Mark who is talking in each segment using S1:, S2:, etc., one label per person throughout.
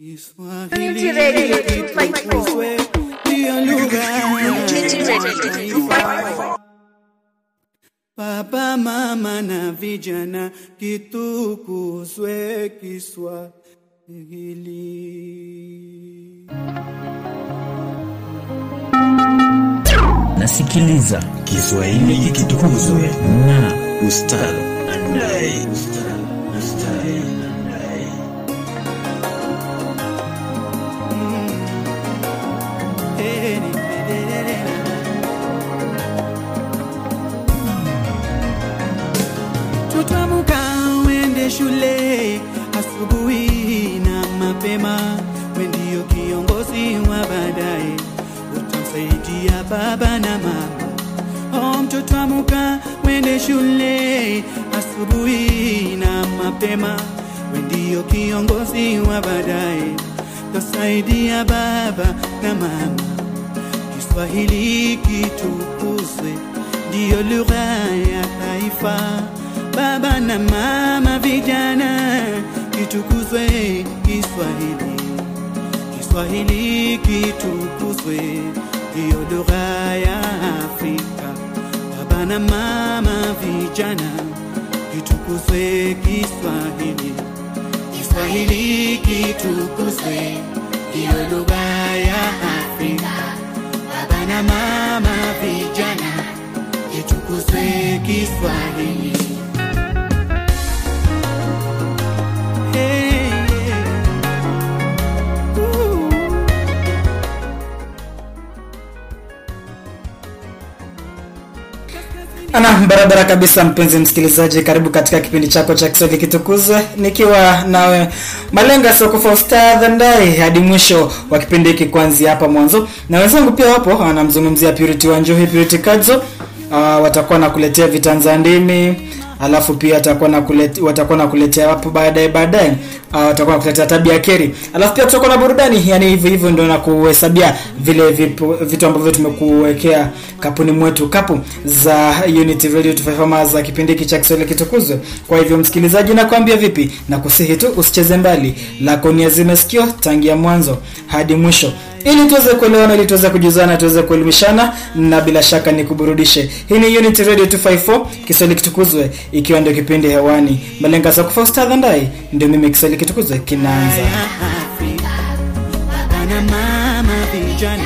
S1: Radio 254.
S2: Ndiyo lugha
S1: Unity Radio 254.
S2: Baba, mama na vijana, kitukuzwe Kiswahili.
S3: nasikiliza Kiswahili kitukuzwe na Ustadh Andai.
S2: Wende shule asubuhi na mapema, we kiongozi wa baadaye, utasaidia baba na mama. O mtoto amuka wende shule asubuhi na mapema, we ndio kiongozi wa baadaye, utasaidia baba na mama. Kiswahili kitukuzwe, ndiyo lugha ya taifa. Baba na mama, vijana, kitukuzwe Kiswahili. Kiswahili kitukuzwe, ndiyo lugha ya Afrika. Baba na mama, vijana, kitukuzwe Kiswahili. Kiswahili kitukuzwe, ndiyo ya Afrika. Baba na mama, vijana, kitukuzwe Kiswahili.
S4: Ana barabara kabisa, mpenzi msikilizaji, karibu katika kipindi chako cha Kiswahili kitukuzwe, nikiwa nawe Malenga Sokofa Ustadh hadi mwisho wa kipindi hiki kuanzia hapa mwanzo, na wenzangu pia wapo, anamzungumzia Purity Wanjohi, Purity Kadzo. Uh, watakuwa nakuletea vitanza ndimi alafu pia watakuwa na kulete, watakuwa na kuletea hapo baadaye baadaye. Uh, watakuwa nakuletea tabia keri. Alafu pia tutakuwa na burudani. Yani hivyo hivyo ndio nakuhesabia vile vipu, vitu ambavyo tumekuwekea kapuni mwetu kapu za Unity Radio 25 ama za kipindi cha Kiswahili kitukuzwe. Kwa hivyo msikilizaji nakwambia vipi? Na kusihi tu usicheze mbali. Lako ni azime tangia mwanzo hadi mwisho ili tuweze kuelewana ili tuweze kujuzana tuweze kuelimishana na bila shaka ni kuburudishe. Hii ni unity radio 254 kiswahili kitukuzwe ikiwa ndio kipindi hewani. Malenga za kufa ustadha ndai ndio mimi kiswahili kitukuzwe kinaanza.
S2: Mama, vijana.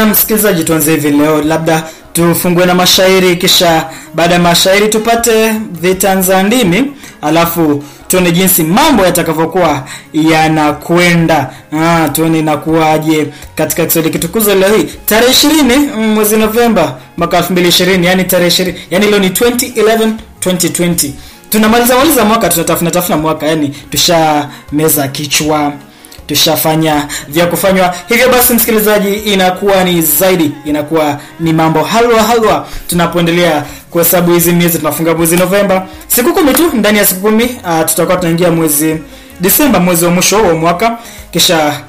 S4: Na msikilizaji tuanze hivi leo labda tufungue na mashairi kisha baada ya mashairi tupate vitanza ndimi alafu tuone jinsi mambo yatakavyokuwa yanakwenda. Ah, tuone inakuwaje katika kiswahili kitukuzo leo hii. Tarehe ishirini mwezi novemba mwaka elfu mbili ishirini yani tarehe ishirini yani leo ni 2011 2020 tunamaliza maliza mwaka tunatafuna tafuna mwaka yani tushameza kichwa tushafanya vya kufanywa. Hivyo basi msikilizaji inakuwa ni zaidi. Inakuwa ni mambo halwa halwa tunapoendelea kuhesabu hizi miezi. Tunafunga mwezi novemba. Siku kumi tu ndani ya siku kumi uh, tutakuwa tunaingia mwezi disemba mwezi wa mwisho wa mwaka. Kisha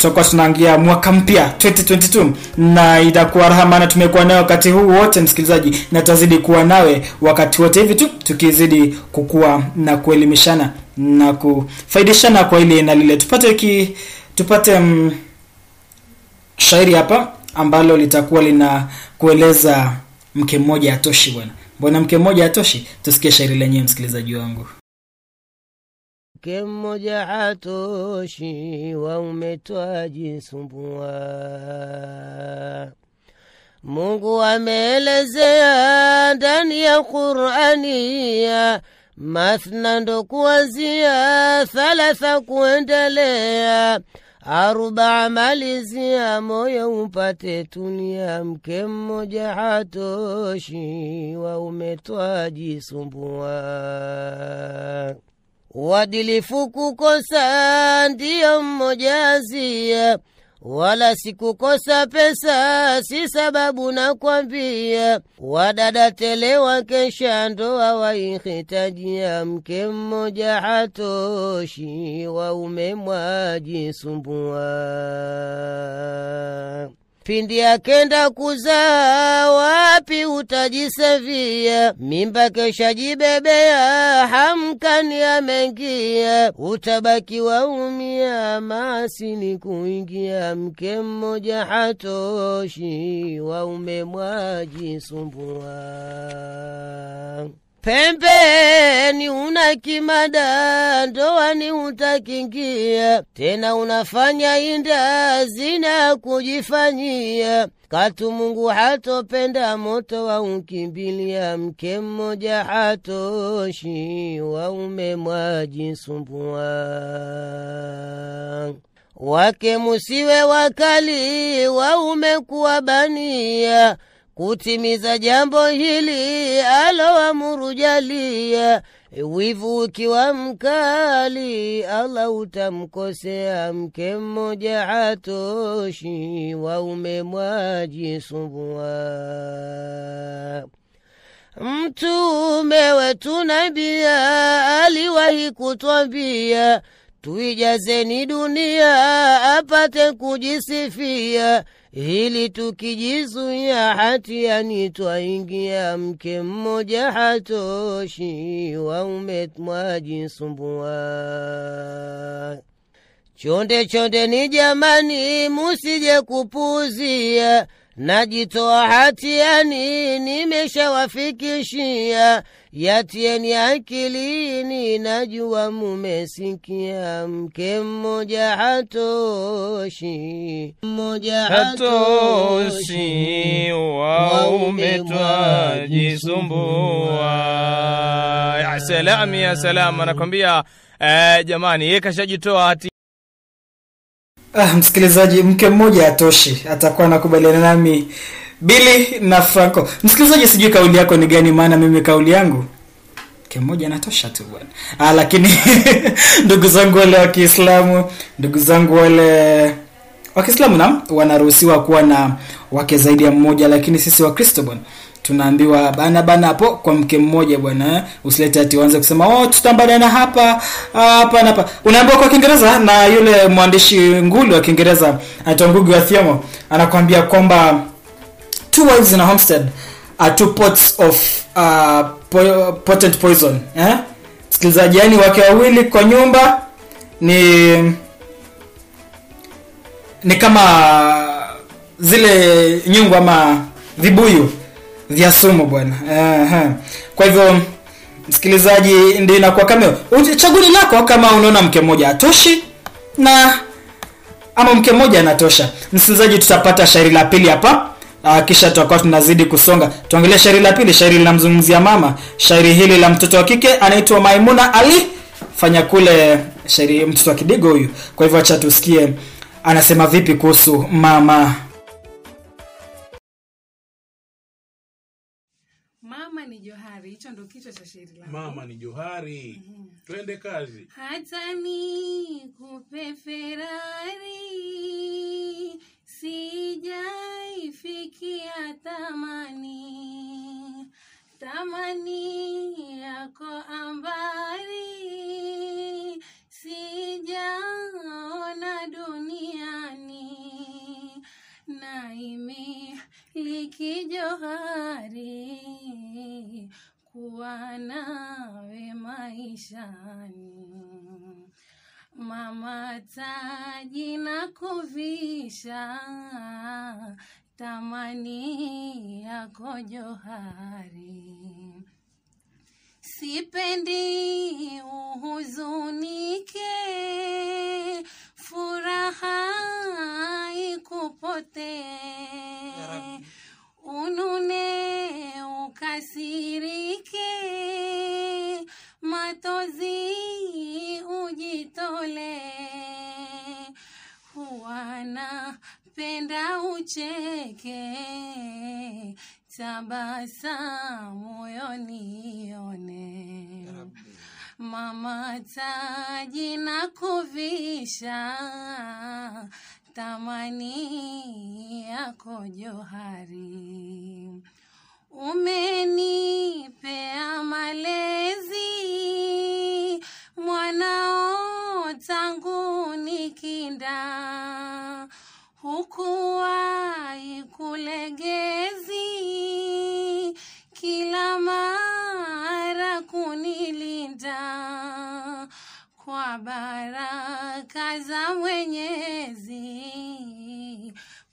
S4: tutakuwa tunaangia mwaka mpya 2022 na itakuwa raha maana tumekuwa nayo wakati huu wote msikilizaji na tutazidi kuwa nawe wakati wote hivi tu tukizidi kukua na kuelimishana na kufaidishana kwa ile na lile. Tupate ki tupate m, shairi hapa ambalo litakuwa lina kueleza mke mmoja atoshi bwana. Mbona mke mmoja atoshi? Tusikie shairi lenyewe msikilizaji wangu
S5: mke hatoshi, waume twajisumbua. Mungu ameelezea ndani ya Qur'ania, mathna ndo kuanzia, thalatha kuendelea, arubaa malizia, moyo upate tunia. mke mmoja hatoshi, waume twajisumbua. Uadilifu kukosa ndiyo mmoja azia, wala sikukosa pesa si sababu nakwambia. Wadada tele wakesha ndoa waihitajia, mke mmoja hatoshi, waume mwajisumbua. Pindi akenda kuzaa wapi utajisevia, mimba kesha jibebea, hamkani amengia, utabaki waumia, masini kuingia, mke mmoja hatoshi, waume mwajisumbua. Pembeni una kimada, ndoani utakingia, tena unafanya inda zina kujifanyia. Katu Mungu hatopenda moto wa ukimbilia, mke mmoja hatoshi, waume mwajisumbua. Wake musiwe wakali, waume kuwabania kutimiza jambo hili aloamuru jalia. Wivu ukiwa mkali, Allah utamkosea. Mke mmoja hatoshi, waume mwajisumbua. Mtume wetu nabia aliwahi kutwambia tuijazeni dunia apate kujisifia, ili tukijizuia hatiani twaingia. Mke mmoja hatoshi, waume mwajisumbua. Chonde chonde ni jamani, musije kupuzia, najitoa hatiani, nimeshawafikishia yatieni akilini, najua mumesikia. Mke mmoja hatoshi, mmoja
S6: hatoshi, waume twajisumbua. Ya salam, ya salam, anakwambia eh, jamani, ye kashajitoa hati
S4: Ah, msikilizaji, mke mmoja atoshi, atakuwa anakubaliana nami Bili na Franco. Msikilizaji, sijui kauli yako ni gani, maana mimi kauli yangu mke mmoja anatosha tu bwana. Ah, lakini ndugu zangu wale wa Kiislamu, ndugu zangu wale wa Kiislamu na wanaruhusiwa kuwa na wake zaidi ya mmoja, lakini sisi Wakristo bwana tunaambiwa bana bana hapo kwa mke mmoja bwana eh? usilete ati uanze kusema oh tutambadana hapa hapa na hapa unaambiwa kwa kiingereza na yule mwandishi nguli wa kiingereza anaitwa ngugi wa thiomo anakwambia kwamba two wives in a homestead are two pots of uh, po potent poison eh? msikilizaji yani wake wawili kwa nyumba ni ni kama zile nyungu ama vibuyu vya sumu bwana. Kwa hivyo msikilizaji ndio inakuwa kama chaguni lako kama unaona mke mmoja atoshi na ama mke mmoja anatosha. Msikilizaji tutapata shairi la pili hapa. Uh, kisha tutakuwa tunazidi kusonga. Tuangalie shairi la pili shairi linamzungumzia mama. Shairi hili la mtoto wa kike anaitwa maimuna ali. Fanya kule shairi mtoto wa kidigo huyu. Kwa hivyo acha tusikie anasema vipi kuhusu Mama
S7: mama ni johari.
S8: Twende kazi.
S7: Hata ni kupe ferari sijaifikia tamani, tamani yako ambari, sijaona duniani, naimiliki johari, kuwa nawe maishani. Mama taji na kuvisha tamani yako johari. Sipendi uhuzunike, furaha ikupotee, unune ukasirike, matozi ujitole, huwana penda ucheke, tabasa moyonione mama taji na kuvisha tamani yako johari. Umenipea malezi mwanao tangu nikinda. Hukuwahi kulegezi kila mara kunilinda kwa baraka za Mwenyezi,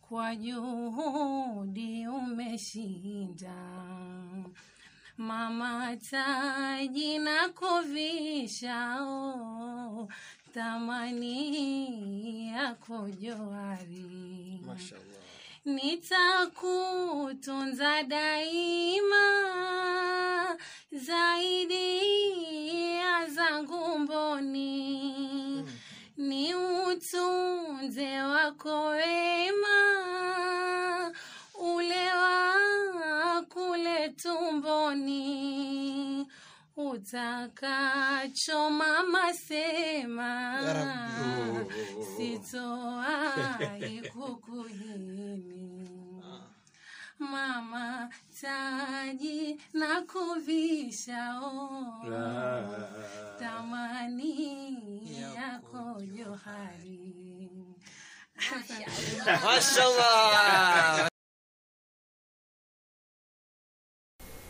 S7: kwa juhudi umeshinda. Mama taji na kuvisha oh, thamani yako johari nitakutunza daima zaidi ya zangu mboni. Ni utunze wako wema ule wa kule tumboni utakacho mama sema sitoai kukuhini mama taji na kuvisha oh, tamani yako johari
S4: Mashallah.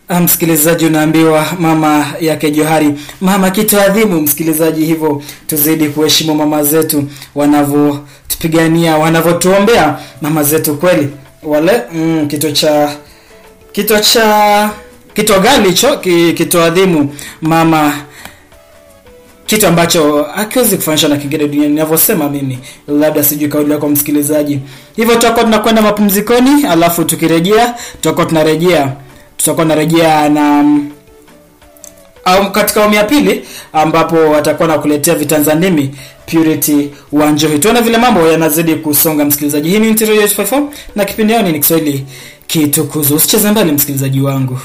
S1: Ah, msikilizaji unaambiwa mama yake johari. Mama kitu adhimu msikilizaji hivyo tuzidi kuheshimu mama zetu wanavyotupigania wanavyotuombea mama zetu kweli wale mm, kito cha kito cha kito gani hicho? Kitoadhimu mama kitu ambacho hakiwezi kufanyisha na kingine duniani ninavyosema mimi. Labda sijui kauli yako msikilizaji. Hivyo tutakuwa tunakwenda mapumzikoni alafu tukirejea tutakuwa tunarejea tutakuwa tunarejea na mm, au katika awamu ya pili ambapo watakuwa nakuletea vitanzanimi purity wanjohi. Tuona vile mambo yanazidi kusonga msikilizaji. Hii ni Interior 54 na kipindi yao ni kiswahili kitukuzo usicheze mbali msikilizaji wangu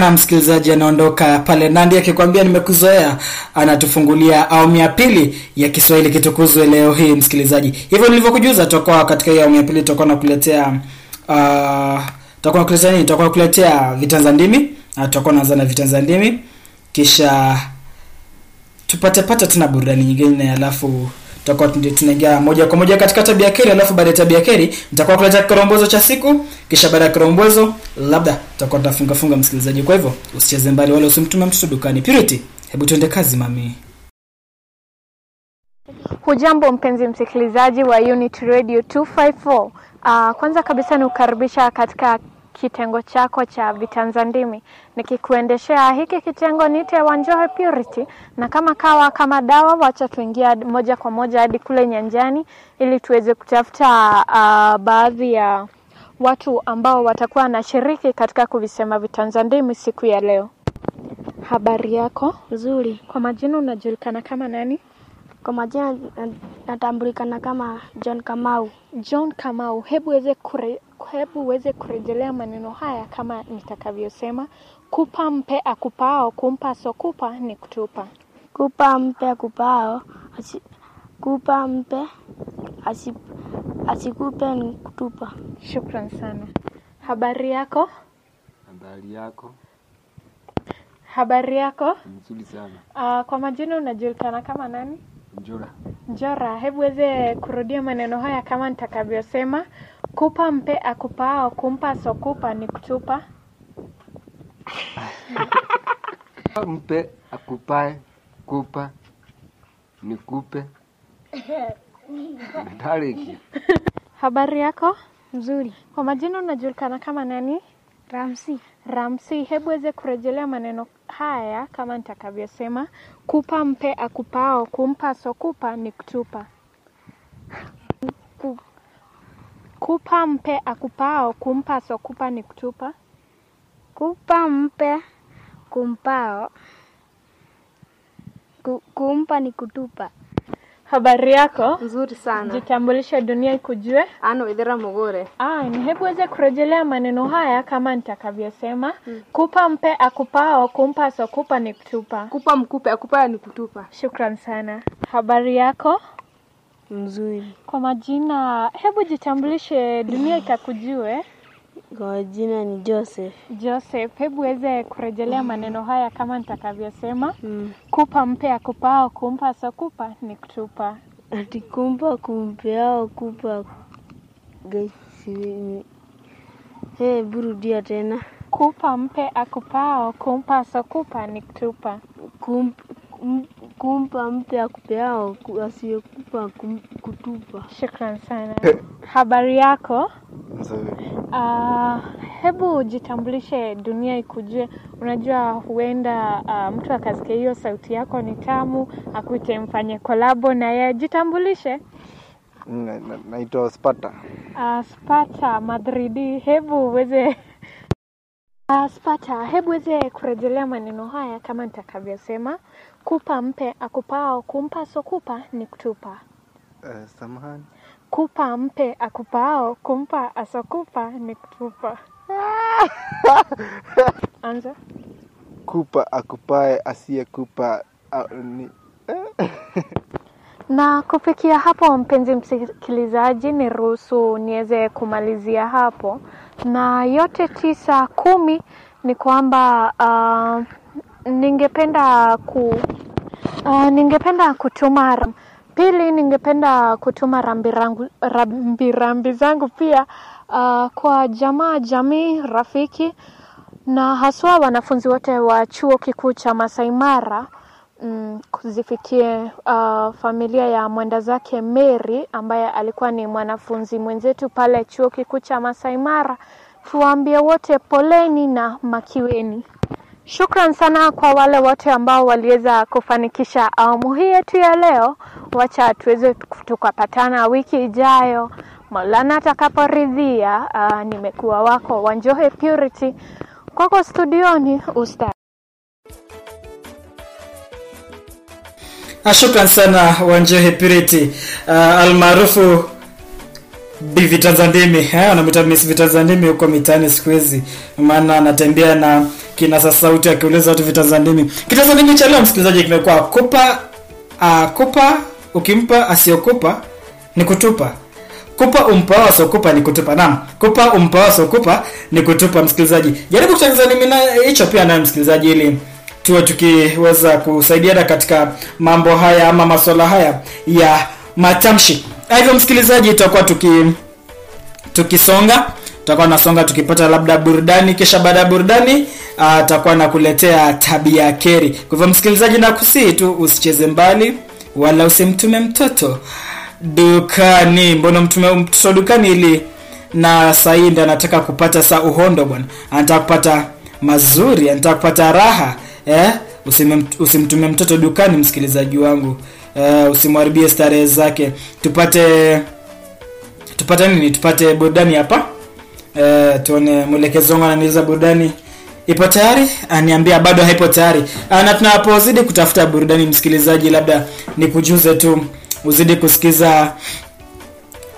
S4: ana msikilizaji anaondoka pale. Nandi akikwambia nimekuzoea. Anatufungulia awamu ya pili ya kiswahili kitukuzwe leo hii msikilizaji. Hivyo nilivyokujuza tutakuwa katika hiyo awamu ya pili tutakuwa nakuletea uh, tutakuwa nakuletea nini? Tutakuwa nakuletea vitanza ndimi tutakuwa naanza na vitanza ndimi. Kisha tupate pata tena burudani nyingine alafu tutakuwa tunaingia moja kwa moja katika tabia keri alafu baada ya tabia keri nitakuwa kuleta kirombozo cha siku kisha baada ya kirombozo labda tutakuwa tunafunga funga msikilizaji. Kwa hivyo usicheze mbali wala usimtume mtoto dukani. Purity hebu tuende kazi mami.
S9: Hujambo mpenzi msikilizaji wa Unit Radio 254. Uh, kwanza kabisa ni katika kitengo chako cha vitanza ndimi. Nikikuendeshea hiki kitengo nite Wanjohe Purity, na kama kawa kama dawa, wacha tuingia moja kwa moja hadi kule nyanjani ili tuweze kutafuta uh, baadhi ya watu ambao watakuwa wanashiriki katika kuvisema vitanza ndimi siku ya leo. Habari yako?
S10: Nzuri.
S9: Kwa majina unajulikana kama nani?
S10: Kwa majina natambulikana kama John Kamau.
S9: John Kamau, hebu weze kure, hebu uweze kurejelea maneno haya kama nitakavyosema. Kupa mpe akupao, kumpa sokupa ni kutupa.
S10: Kupa mpe akupao, asi, kupa mpe asi, asikupe ni kutupa.
S9: Shukran sana. Habari yako?
S11: Habari yako?
S9: Habari yako?
S11: Nzuri sana.
S9: Uh, kwa majina unajulikana kama nani?
S11: Njora.
S9: Njora, hebu weze kurudia maneno haya kama nitakavyosema. Kupa mpe akupao, kumpa sokupa ni kutupa.
S11: Mpe akupae kupa nikupe dariki.
S9: Habari yako?
S10: Nzuri.
S9: Kwa majina unajulikana kama nani?
S10: Ramsi.
S9: Ramsi, hebu weze kurejelea maneno haya kama nitakavyosema. Kupa mpe akupao, kumpa sokupa ni kutupa. Kupa mpe akupao, kumpa sokupa ni kutupa.
S10: kupa mpe kumpao, kumpa ni kutupa.
S9: Habari yako?
S12: Nzuri sana.
S9: Jitambulishe dunia ikujue.
S12: Ano Ithera Mugure.
S9: Ah, ni hebu weze kurejelea maneno haya kama nitakavyosema. Kupa mpe akupao, kumpa sokupa ni kutupa.
S12: Kupa mkupe, akupa ni kutupa.
S9: Shukran sana. Habari yako?
S10: Nzuri.
S9: Kwa majina, hebu jitambulishe dunia ikakujue.
S10: Kwa jina ni Joseph.
S9: Joseph, hebu weze kurejelea maneno haya kama nitakavyosema.
S10: Mm.
S9: Kupa mpe akupao, kumpa sokupa ni kutupa.
S10: Ati kumpa kumpeao kupa gesi. He, burudia tena.
S9: Kupa mpe akupao, kumpa sokupa ni kutupa.
S10: Kump, kumpa mpe akupeao ku- asiyekupa kum- kutupa.
S9: Shukran sana. Habari yako?
S11: Nzuri.
S9: Uh, hebu jitambulishe dunia ikujue. Unajua huenda uh, mtu akasikia hiyo sauti yako ni tamu, akuite mfanye kolabo na yeye. Jitambulishe.
S11: Na- na- Spata.
S9: Uh, Spata Madridi, hebu uweze uh, Spata, hebu weze kurejelea maneno haya kama nitakavyosema. Kupa mpe akupao, kumpa sokupa ni kutupa.
S11: Uh, samahani.
S9: Kupa mpe akupao, kumpa asokupa ni kutupa. Anza.
S11: Kupa akupae asiyekupa ni
S9: Na kufikia hapo, mpenzi msikilizaji, ni ruhusu niweze kumalizia hapo, na yote tisa kumi ni kwamba uh, ningependa ku uh, ningependa kutuma pili, ningependa kutuma rambirambi rambi, zangu pia uh, kwa jamaa, jamii, rafiki na haswa wanafunzi wote wa chuo kikuu cha Masai Mara mm, kuzifikie uh, familia ya mwenda zake Mary ambaye alikuwa ni mwanafunzi mwenzetu pale chuo kikuu cha Masai Mara. Tuwaambie wote poleni na makiweni. Shukran sana kwa wale wote ambao waliweza kufanikisha awamu hii yetu ya leo. Wacha tuweze tukapatana wiki ijayo, Maulana atakaporidhia. Uh, nimekuwa wako Wanjohe Purity, kwako studioni Ustaz.
S4: Ah, shukran sana Wanjohe Purity uh, almaarufu Vitanzandimi eh, wanamwita Miss Vitanzandimi huko mitaani siku hizi, maana anatembea na kinasa sauti akiuliza watu vitazandimi kitazandimi cha leo msikilizaji kimekuwa? Kupa uh, kupa ukimpa asiokupa ni kutupa kupa umpao asiokupa ni kutupa naam kupa umpao asiokupa ni kutupa msikilizaji. Jaribu kutazamini hicho pia naye msikilizaji ili tuwe tukiweza kusaidiana katika mambo haya ama masuala haya ya matamshi. Hivyo msikilizaji tutakuwa tuki tukisonga tutakuwa nasonga tukipata labda burudani kisha baada ya burudani atakuwa nakuletea tabia keri. Kwa hivyo msikilizaji nakusii tu usicheze mbali wala usimtume mtoto dukani. Mbona mtume mtoto dukani ili na sahii ndo anataka kupata saa uhondo bwana. Anataka kupata mazuri anataka kupata raha eh? Usimtume mtoto dukani msikilizaji wangu. Eh, usimharibie starehe zake. Tupate tupate nini? Tupate burudani hapa eh, tuone mwelekezo wangu ananiuliza burudani. Ipo tayari? Aniambia bado haipo tayari. Ah, na tunapozidi kutafuta burudani msikilizaji labda nikujuze tu uzidi kusikiza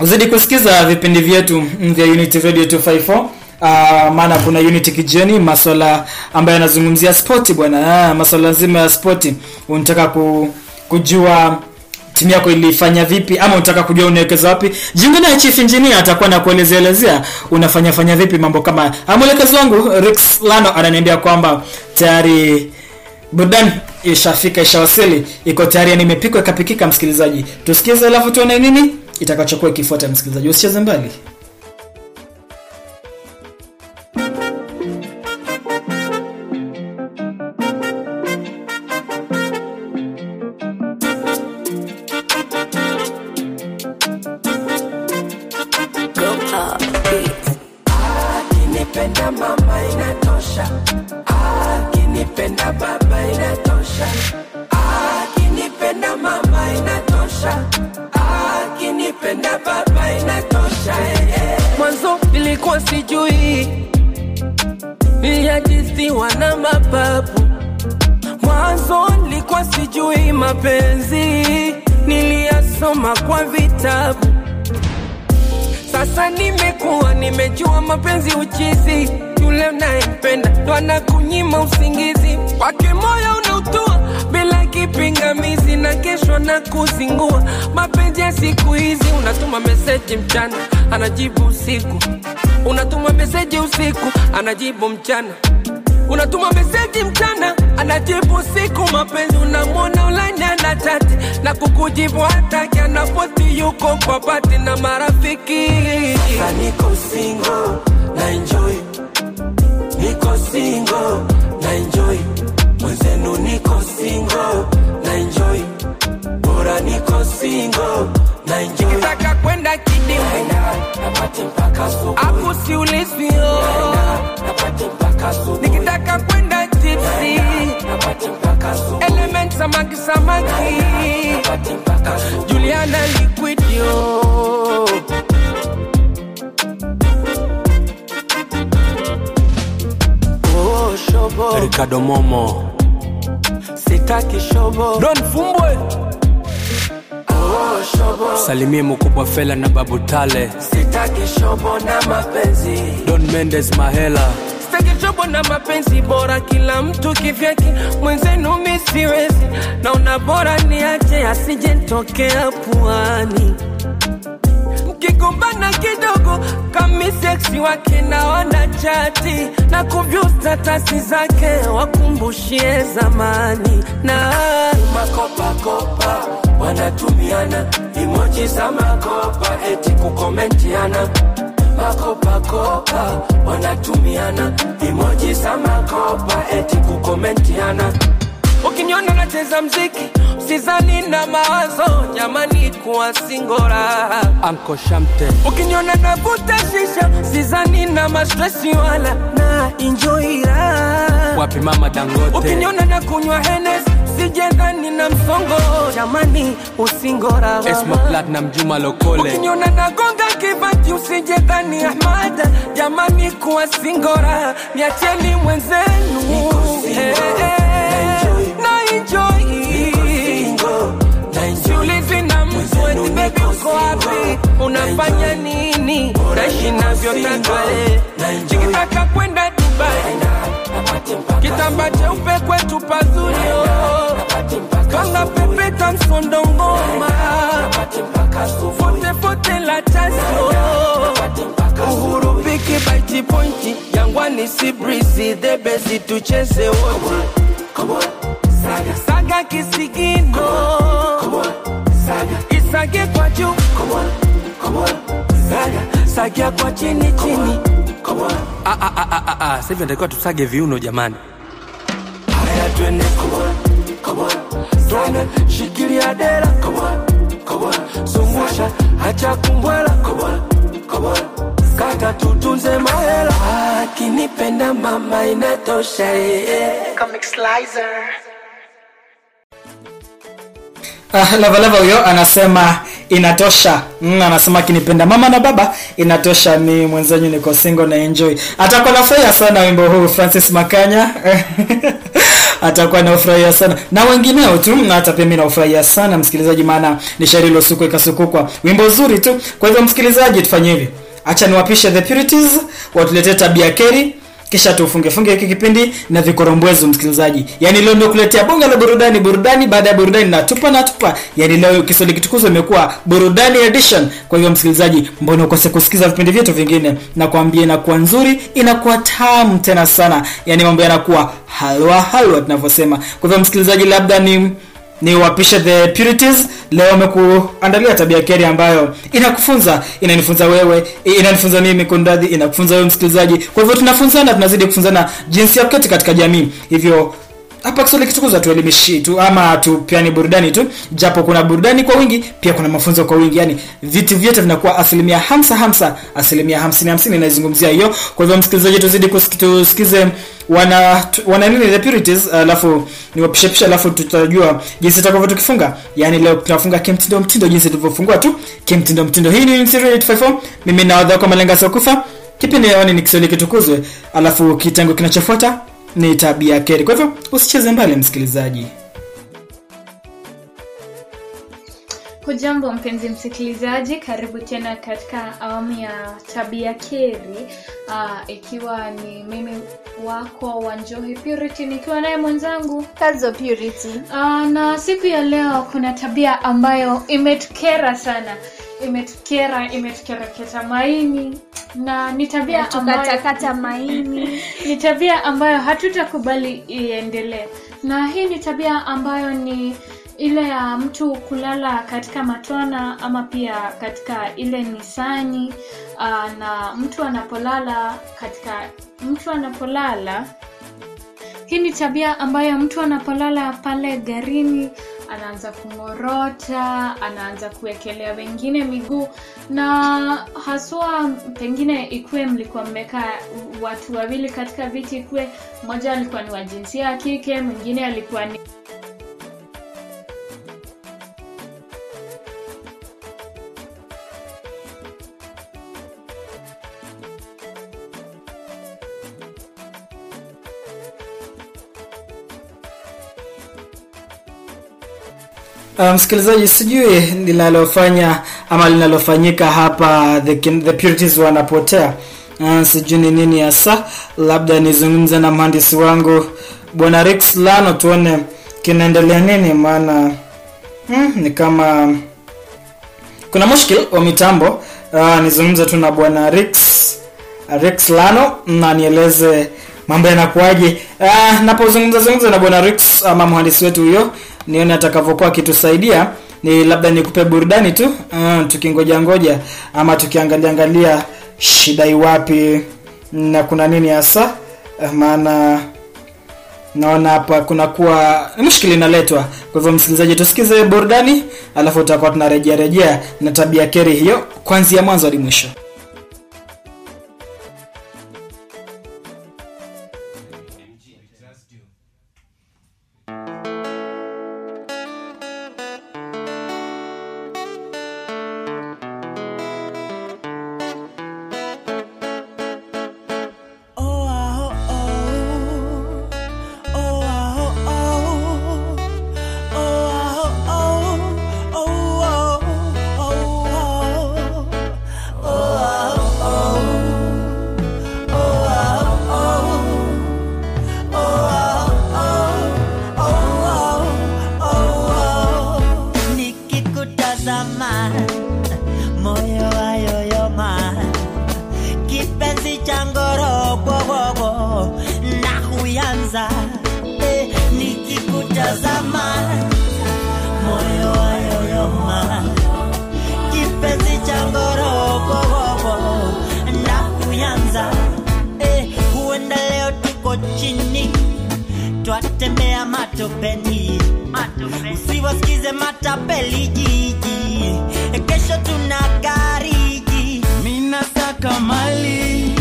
S4: uzidi kusikiza vipindi vyetu vya unity radio 254 uh, maana kuna unity kijeni maswala ambayo yanazungumzia spoti bwana. Uh, maswala nzima ya spoti. Unataka ku, kujua timu yako ilifanya vipi? Ama unataka kujua unawekeza wapi? Jiunge naye chief engineer atakuwa na kuelezeelezea unafanya fanya vipi mambo kama. Ah, mwelekezi wangu Rex Lano ananiambia kwamba tayari burudani ishafika ishawasili. Iko tayari yani imepikwa ikapikika msikilizaji. Tusikize alafu tuone nini itakachokuwa ikifuata msikilizaji. Usicheze mbali
S13: mapenzi uchizi. Yule unayempenda ndo anakunyima usingizi. Kwake moyo unautua bila kipingamizi na kesho na kuzingua. Mapenzi ya siku hizi unatuma meseji mchana anajibu usiku. Unatuma meseji usiku anajibu mchana unatuma meseji mchana anajibu siku mapenzi. Unamwona ulanya na tati na kukujibu hataki anapoti yuko kwa pati na marafiki. Na enjoy. Niko single na enjoy. Mwenzenu niko single na enjoy bora niko singo na enjoy nikitaka kwenda kidimu napate mpaka subuhi hapo siulizio napate mpaka subuhi nikitaka kwenda tipsi napate mpaka subuhi element samaki samaki napate mpaka subuhi Juliana liquid yo.
S14: Ricardo Momo.
S13: Sitaki shobo.
S14: Don Fumbwe.
S13: Oh,
S14: salimie mkubwa Fela na Babu Tale.
S13: Sitaki shobo na mapenzi.
S14: Don Mendes Mahela.
S13: Na mapenzi bora kila mtu kivyake mwenzenu mi siwezi naona bora niache asije ntokea puani mkigombana kidogo. Kamiseksi wake naona chati. Na kuvyu statasi zake wakumbushie zamani. Na makopakopa wanatumiana. Imoji za makopa eti kukomentiana. Makopakopa wanatumiana. Imoji za makopa eti kukomentiana ukiniona nacheza mziki usizani na mawazo. Jamani kuwa singora
S14: Anko Shamte.
S13: Ukiniona navuta shisha sizani na mastresi wala na injoira
S14: wapi mama Dangote?
S13: Ukiniona na kunywa henes sijadhani na msongo. Jamani usingora
S14: Esma Platinum Juma Lokole.
S13: Ukiniona nagonga kibati usijedhani ahmada jamani kuwa singora niacheni mwenzenu. Eh, eh, wapi? Unafanya nini? Naishi navyotaka nikitaka kwenda dubai. Kitamba cheupe kwetu pazuri oh. kanga pepeta msondo ngoma fotefote la tasio uhuru piki baiti pointi. Yangwani si brisi debezi tucheze wote saga, saga kisigino. Isage kwa juu sagia kwa chini chini
S14: Ah. Sasa hivi natakiwa tusage viuno jamani.
S13: haya twende twende shikilia dera zungusha hacha kumbwela kata tutunze mahela akinipenda mama inatosha eh.
S4: Ah, Lavalava huyo anasema inatosha. Mm, anasema akinipenda mama na baba inatosha. Mi mwenzenyu niko single na enjoy. Atakuwa nafurahia sana wimbo huu Francis Makanya atakuwa nafurahia sana na wengineo tu, na hata pia mi naufurahia sana msikilizaji, maana ni shairi ilosuku ikasukukwa, wimbo zuri tu. Kwa hivyo msikilizaji, tufanye hivi, acha niwapishe the purities watuletee tabia keri kisha tufunge funge hiki kipindi na vikorombwezo msikilizaji. Yaani leo nimekuletea bonge bonga la burudani burudani baada ya burudani natupa natupa yaani leo kiswahili kitukuzwa imekuwa burudani edition. Kwa hivyo msikilizaji mbona ukose kusikiza vipindi vyetu vingine? Na kuambia inakuwa nzuri inakuwa tamu tena sana. Yaani mambo yanakuwa halwa halwa tunavyosema. Kwa hivyo msikilizaji labda ni ni wapishe the purities. Leo amekuandalia tabia keri ambayo inakufunza inanifunza wewe inanifunza mimi kundadhi inakufunza wewe msikilizaji. Kwa hivyo tunafunzana tunazidi kufunzana jinsi ya kuketi katika jamii. Hivyo hapa kiswahili kitukuza tuelimishi tu ama tupiani burudani tu japo kuna burudani kwa wingi pia kuna mafunzo kwa wingi. Yani vitu vyote vinakuwa asilimia hamsa hamsa asilimia hamsini hamsini inaizungumzia hiyo. Kwa hivyo msikilizaji tuzidi tusikize wana wana nini the purities alafu niwapishapisha alafu tutajua jinsi tutakavyo tukifunga. Yani leo tunafunga kimtindo mtindo jinsi tulivyofungua tu kimtindo mtindo. Hii ni 0854 mimi nawadha kwa malenga siokufa kipindi yaoni ni kiswahili kitukuzwe alafu kitengo kinachofuata ni tabia keri. Kwa hivyo usicheze mbali msikilizaji.
S15: Hujambo mpenzi msikilizaji, karibu tena katika awamu ya tabia keri, uh, ikiwa ni mimi wako Wanjohi Purity nikiwa naye mwenzangu.
S10: Kazo Purity.
S15: uh, na siku ya leo kuna tabia ambayo imetukera sana, imetukera, imetukereketa maini na ni tabia
S10: Tukatakata maini.
S15: ni tabia ambayo hatutakubali iendelee, na hii ni tabia ambayo ni ile ya mtu kulala katika matwana ama pia katika ile nisani aa, na mtu anapolala katika mtu anapolala hii ni tabia ambayo mtu anapolala pale garini anaanza kung'orota anaanza kuwekelea wengine miguu na haswa pengine ikuwe mlikuwa mmekaa watu wawili katika viti ikuwe mmoja alikuwa ni wa jinsia ya kike mwingine alikuwa ni
S4: Uh, um, sijui linalofanya ama linalofanyika hapa the, the purities wanapotea. Uh, sijui ni nini hasa. Labda nizungumze na mhandisi wangu bwana Rex Lano tuone kinaendelea nini maana hmm, ni kama kuna mushkil wa mitambo. Uh, nizungumze tu na bwana Rex Rex Lano na nieleze mambo yanakuaje. Uh, napozungumza zungumza na bwana Rex ama mhandisi wetu huyo, nione atakavyokuwa akitusaidia. Ni labda nikupe burudani tu uh, tukingoja ngoja ama tukiangalia angalia shida iwapi na kuna nini hasa uh, maana naona hapa kuna kuwa mshikili inaletwa. Kwa hivyo msikilizaji, tusikize burudani, alafu tutakuwa tunarejea rejea na tabia keri hiyo kuanzia mwanzo hadi mwisho.
S16: Twatembea matopeni. Usiwasikize matapeli jiji. Kesho tuna gariji
S2: Minataka mali.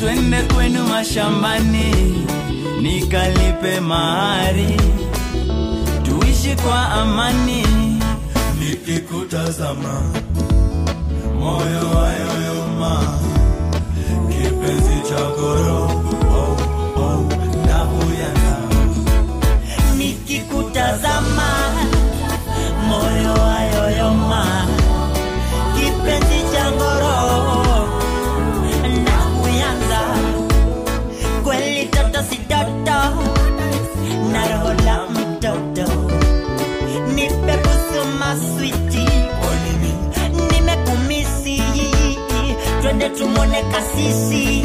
S2: Twende kwenu mashambani. Nikalipe mahari. Tuishi kwa amani. Nikikutazama moyo wayoyoma kipenzi cha goro
S16: nikikutazama moyo wayoyoma kipenzi cha ngoro na kuyanza. Kweli toto si toto na roho la mtoto. Nipe busu maswiti nimekumisi twende tumone kasisi.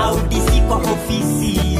S16: Au disi kwa ofisi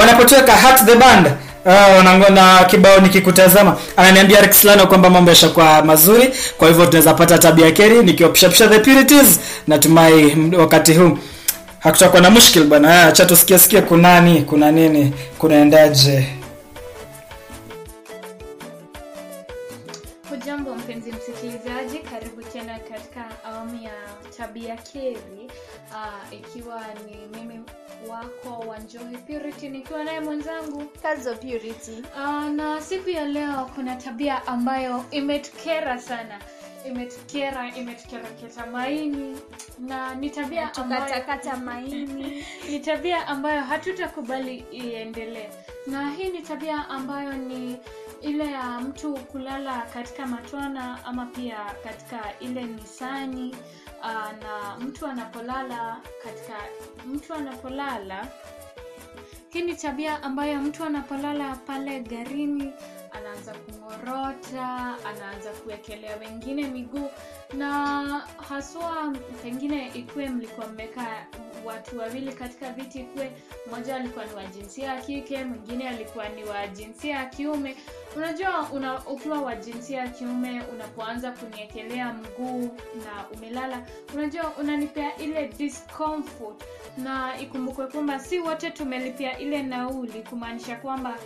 S4: wanapotoweka hat the band Uh, na kibao nikikutazama ananiambia Rexlano kwamba mambo yashakuwa mazuri kwa hivyo tunaweza pata tabia keri nikiwapishapisha the purities natumai wakati huu. Hakutakuwa na mushkil bwana Ah, acha tusikie sikie kunani kuna nini kunaendaje.
S15: Hujambo mpenzi msikilizaji karibu tena katika awamu ya tabia keri wako purity nikiwa naye mwenzangu.
S17: Kazo purity.
S15: Uh, na siku ya leo kuna tabia ambayo imetukera sana. Imetukera imetukeraketa maini na ni tabia ambayo
S17: Tukatakata maini.
S15: ni tabia ambayo hatutakubali iendelee. Na hii ni tabia ambayo ni ile ya mtu kulala katika matwana ama pia katika ile nisani uh, na mtu anapolala katika mtu anapolala hii ni tabia ambayo mtu anapolala pale garini anaanza kung'orota anaanza kuwekelea wengine miguu na haswa pengine ikuwe mlikuwa mmekaa watu wawili katika viti kwe. Mmoja alikuwa ni wa jinsia ya kike mwingine alikuwa ni wa jinsia ya kiume. Unajua una, ukiwa wa jinsia ya kiume unapoanza kuniekelea mguu na umelala unajua unanipea ile discomfort. Na ikumbukwe kwamba si wote tumelipia ile nauli kumaanisha kwamba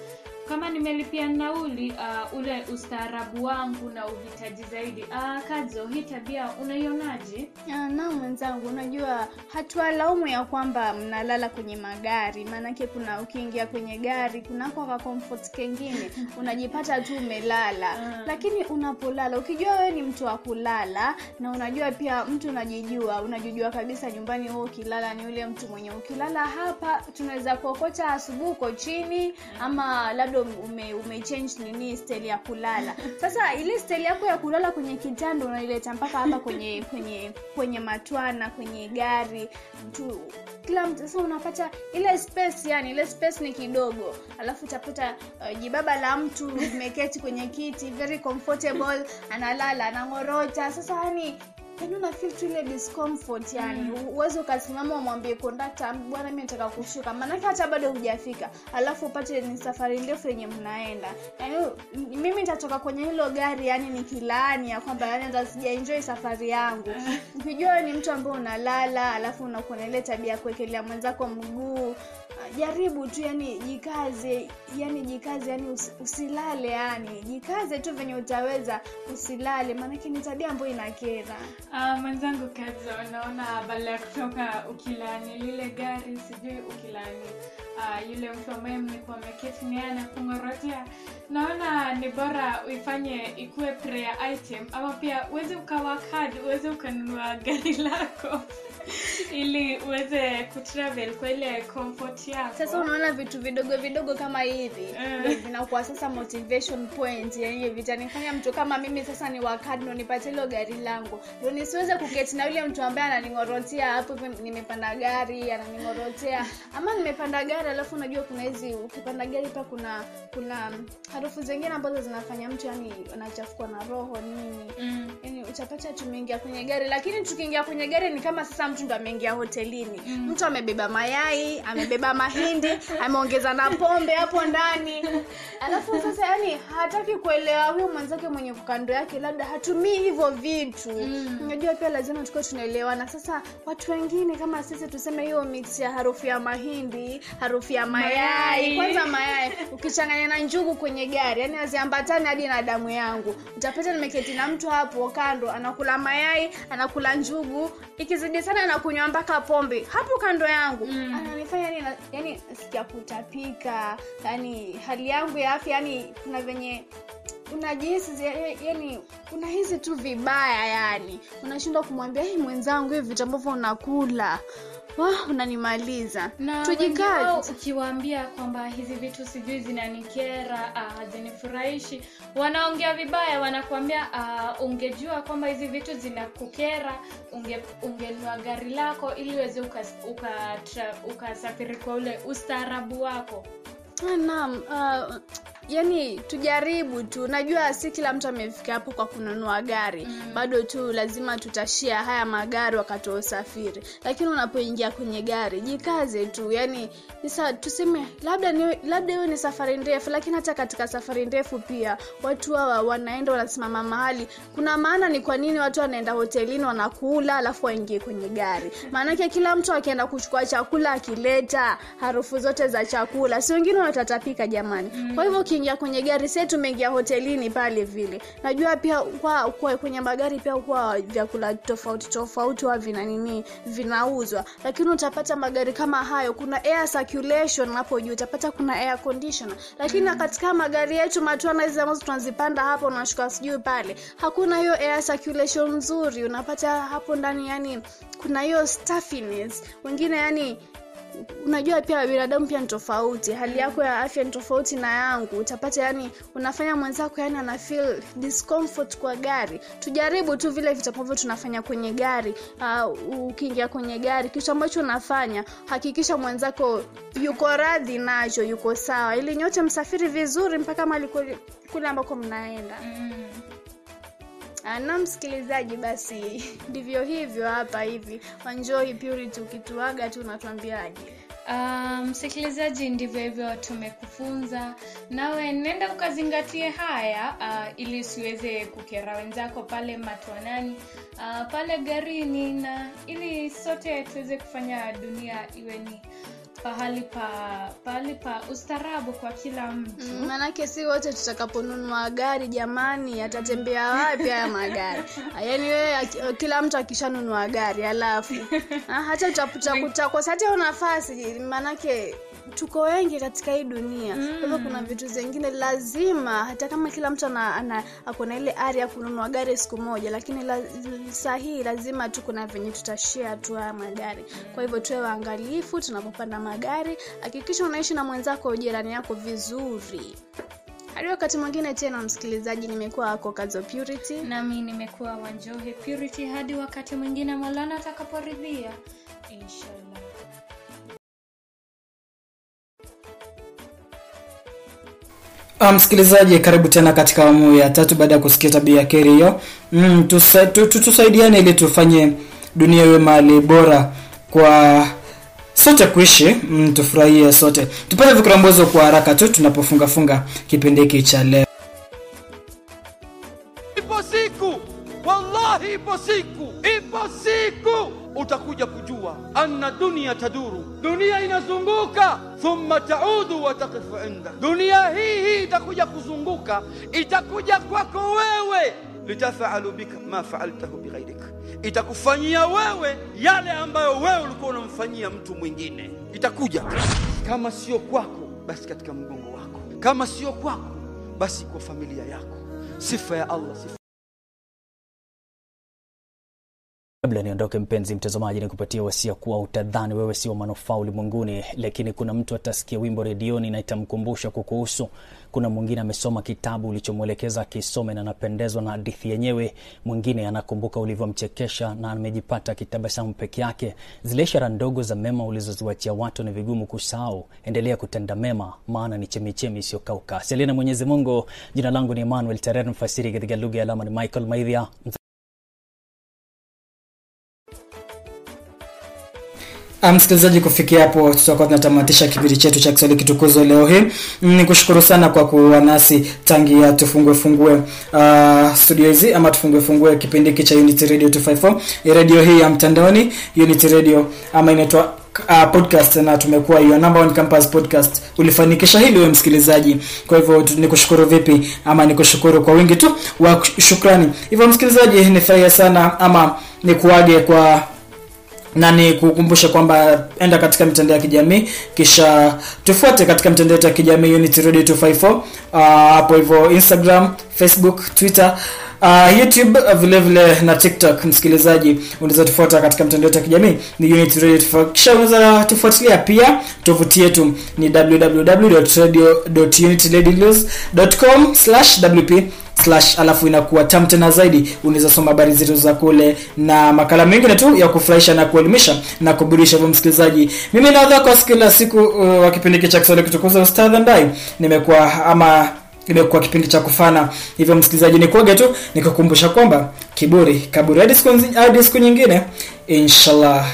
S15: kama nimelipia nauli uh, ule ustaarabu wangu na uhitaji zaidi. Uh, kadzo hii tabia unaionaje?
S17: Uh, na mwenzangu unajua hatuwalaumu ya kwamba mnalala kwenye magari. Maanake kuna ukiingia kwenye gari kunako ka comfort kengine unajipata tu umelala. Lakini unapolala ukijua wewe ni mtu wa kulala na unajua pia mtu unajijua unajijua kabisa nyumbani wewe ukilala ni yule mtu mwenye ukilala hapa tunaweza kuokota asubuhi uko chini ama labda bado ume, umechange nini style ya kulala. Sasa ile style yako ya kulala kwenye kitanda unaileta mpaka hapa kwenye kwenye kwenye matwana kwenye gari. Tu kila mtu sasa unapata ile space yani ile space ni kidogo. Alafu utapata uh, jibaba la mtu limeketi kwenye kiti very comfortable analala anang'orota. Sasa yani yani una feel tu ile discomfort? Yani mm. ukasimama umwambie kondakta bwana mi nataka kushuka. Maanake hata bado hujafika. Alafu upate ni safari ndefu yenye mnaenda. Yani mimi nitatoka kwenye hilo gari yani nikilaani ya kwamba yani hata sijaenjoy safari yangu. Ukijua ni mtu ambaye unalala alafu unakuwa ile tabia ya kuekelea mwenzako mguu jaribu tu yani jikaze yani jikaze yani us, usilale yani. Jikaze tu venye utaweza usilale maanake ni tabia ambayo inakera.
S15: Uh, mwenzangu kazo unaona badala ya kutoka ukilani lile gari sijui ukilani. Uh, yule mtu ambaye mlikuwa meketi naye anakungorotea naona ni bora uifanye ikuwe item ama pia uweze ukawak hard uweze ukanunua gari lako ili uweze kutravel kwa ile comfort yako.
S17: Sasa unaona vitu vidogo vidogo kama hivi vinakuwa sasa motivation point yani vitanifanya mtu kama mimi sasa ni wakati ndo nipate hilo gari langu. Ndo nisiweze kuketi na yule mtu ambaye ananing'orotea hapo hivi nimepanda gari ananing'orotea. Ama nimepanda gari alafu unajua kuna hizi ukipanda gari pa kuna kuna harufu zingine ambazo zinafanya mtu yani anachafukwa na roho nini. Mm. yani utapata tumeingia kwenye gari lakini tukiingia kwenye gari ni kama sasa mtu ndo ameingia hotelini. Mm. mtu amebeba mayai amebeba mahindi ameongeza na pombe hapo ndani. Alafu sasa yani hataki kuelewa huyo mwenzake mwenye kando yake labda hatumii hivyo vitu. Unajua pia lazima tukuwa tunaelewana. Sasa watu wengine kama sisi tuseme hiyo mix ya harufu ya mahindi harufu ya mayai,
S15: Mayai.
S17: kwanza mayai ukichanganya na njugu kwenye gari yani haziambatani hadi na damu yangu. Utapata nimeketi na mtu hapo kando anakula mayai anakula njugu. Ikizidi sana anakunywa mpaka pombe hapo kando yangu. Mm. ananifanya yani, yani sikia kutapika yani hali yangu ya afya yani kuna venye unajihisi zi- yani unahisi tu vibaya yani. Unashindwa kumwambia hii mwenzangu hivi vitu ambavyo unakula Wah, unanimaliza.
S15: Na
S17: tujikaze.
S15: ukiwaambia kwamba hizi vitu sijui zinanikera ah, hazinifurahishi wanaongea vibaya wanakuambia uh, ungejua kwamba hizi vitu zinakukera unge, ungenua gari lako ili uweze ukasafiri uka, uka, kwa ule ustaarabu wako.
S17: Ah, naam uh, yani tujaribu tu. Najua si kila mtu amefika hapo kwa kununua gari. Mm. bado tu lazima tutashia haya magari wakati wa usafiri. Lakini unapoingia kwenye gari jikaze tu. Yani nisa, tuseme labda ni, labda hiyo ni safari ndefu lakini hata katika safari ndefu pia watu hawa wanaenda wanasimama mahali. Kuna maana ni kwa nini watu wanaenda hotelini wanakula alafu waingie kwenye gari? Maanake kila mtu akienda kuchukua chakula akileta harufu zote za chakula si wengine wanatatapika jamani. Mm. kwa hivyo ukiingia kwenye gari se tumeingia hotelini pale vile. Najua pia kwa, kwa kwenye magari pia kuwa vyakula tofauti tofauti wa vina nini vinauzwa. Lakini utapata magari kama hayo kuna air circulation hapo juu utapata kuna air conditioner. Lakini mm. katika magari yetu matwana hizi ambazo tunazipanda hapo unashuka sijui pale hakuna hiyo air circulation nzuri. Unapata hapo ndani yani kuna hiyo stuffiness. Wengine yani unajua pia binadamu pia ni tofauti. Hali yako ya afya ni tofauti na yangu. Utapata yani unafanya mwenzako yani ana feel discomfort kwa gari. Tujaribu tu vile vitu ambavyo tunafanya kwenye gari. Uh, ukiingia kwenye gari kitu ambacho unafanya hakikisha mwenzako yuko radhi nacho yuko sawa. Ili nyote msafiri vizuri mpaka mali kule ambako mnaenda. Mm. Na msikilizaji basi ndivyo hivyo hapa hivi. Wanjohi purity ukituaga tu unatuambiaje?
S15: Ah, msikilizaji ndivyo hivyo tumekufunza. Nawe nenda ukazingatie haya uh, ili usiweze kukera wenzako pale matwanani uh, pale garini na ili sote tuweze kufanya dunia iwe ni pahali pa pahali pa ustarabu kwa kila mtu.
S17: Mm, manake si wote tutakaponunua gari jamani atatembea wapi haya magari? Yaani wewe kila mtu akishanunua gari alafu. Ah, hata utakosa hata nafasi manake tuko wengi katika hii dunia. Kwa hivyo kuna vitu zingine lazima hata kama kila mtu ana, ana ako na ile ari ya kununua gari siku moja lakini la, saa hii lazima tu kuna venye tutashare tu haya magari. Kwa hivyo tuwe waangalifu tunapopanda magari hakikisha unaishi na mwenzako jirani yako vizuri. Hadi wakati mwingine tena msikilizaji nimekuwa wako kazo purity.
S7: Nami nimekuwa wanjohe purity. Hadi wakati mwingine molana atakaporidhia. Inshallah
S4: msikilizaji karibu tena katika awamu ya tatu baada ya kusikia tabia keri hiyo. Mm, tusa, tu, tu, ili tufanye dunia iwe mahali bora kwa sote kuishi. Mm, tufurahie sote. Tupate vikurambozo kwa haraka tu tunapofungafunga kipindi hiki cha leo
S18: ipo siku ipo siku. Utakuja kujua anna dunia taduru. Dunia inazunguka thumma taudu wa taqifu inda. Dunia hii hii itakuja kuzunguka itakuja kwako wewe. Litafalu bika ma faaltahu bighairik itakufanyia wewe yale ambayo wewe ulikuwa unamfanyia mtu mwingine. Itakuja. Kama sio kwako basi katika mgongo wako. Kama sio kwako basi kwa familia yako. Sifa ya allah sifa
S19: Kabla niondoke, mpenzi mtazamaji, nikupatia wasia kuwa utadhani wewe sio manufaa ulimwenguni, lakini kuna mtu atasikia wimbo redioni na itamkumbusha kukuhusu. Kuna mwingine amesoma kitabu ulichomwelekeza akisome na anapendezwa na hadithi yenyewe. Mwingine anakumbuka ulivyomchekesha na amejipata akitabasamu peke yake. Zile ishara ndogo za mema ulizoziwachia watu ni vigumu kusahau. Endelea kutenda mema, maana ni chemichemi isiyokauka. Salia na Mwenyezi Mungu. Jina langu ni Emmanuel Terer, mfasiri katika lugha ya alama ni Michael Maidhia.
S4: Msikilizaji kufikia hapo tutakuwa tunatamatisha kipindi chetu cha kiswahili kitukuzwa leo hii. Ni kushukuru sana kwa kuwa nasi tangia tufungue fungue uh, studio hizi ama tufungue fungue kipindi hiki cha unity radio 254 radio hii ya mtandaoni unity radio ama inaitwa uh, podcast na tumekuwa hiyo number one campus podcast. Ulifanikisha hili wewe msikilizaji. Kwa hivyo nikushukuru vipi ama nikushukuru kwa wingi tu wa shukrani. Hivyo msikilizaji nifurahia sana ama nikuage kwa na ni kukumbusha kwamba enda katika mitandao ya kijamii kisha tufuate katika mitandao yetu ya kijamii unity radio 254 uh, hapo hivyo instagram facebook twitter Uh, youtube uh, vile vile na tiktok. Msikilizaji unaweza tufuata katika mtandao wetu ya kijamii ni unity radio kisha unaweza tufuatilia pia tovuti yetu ni www.radio.unityradios.com wp slash alafu inakuwa tam tena zaidi. Unaweza soma habari zetu za kule na makala mengine tu ya kufurahisha na kuelimisha na kuburudisha. Hivyo msikilizaji mimi naodha kwa kila siku uh, wa kipindi cha kiswahili kutukuza ustadh ndai nimekuwa ama imekuwa kipindi cha kufana. Hivyo msikilizaji nikuage tu nikukumbusha kwamba kiburi kaburi hadi siku nyingine. Inshallah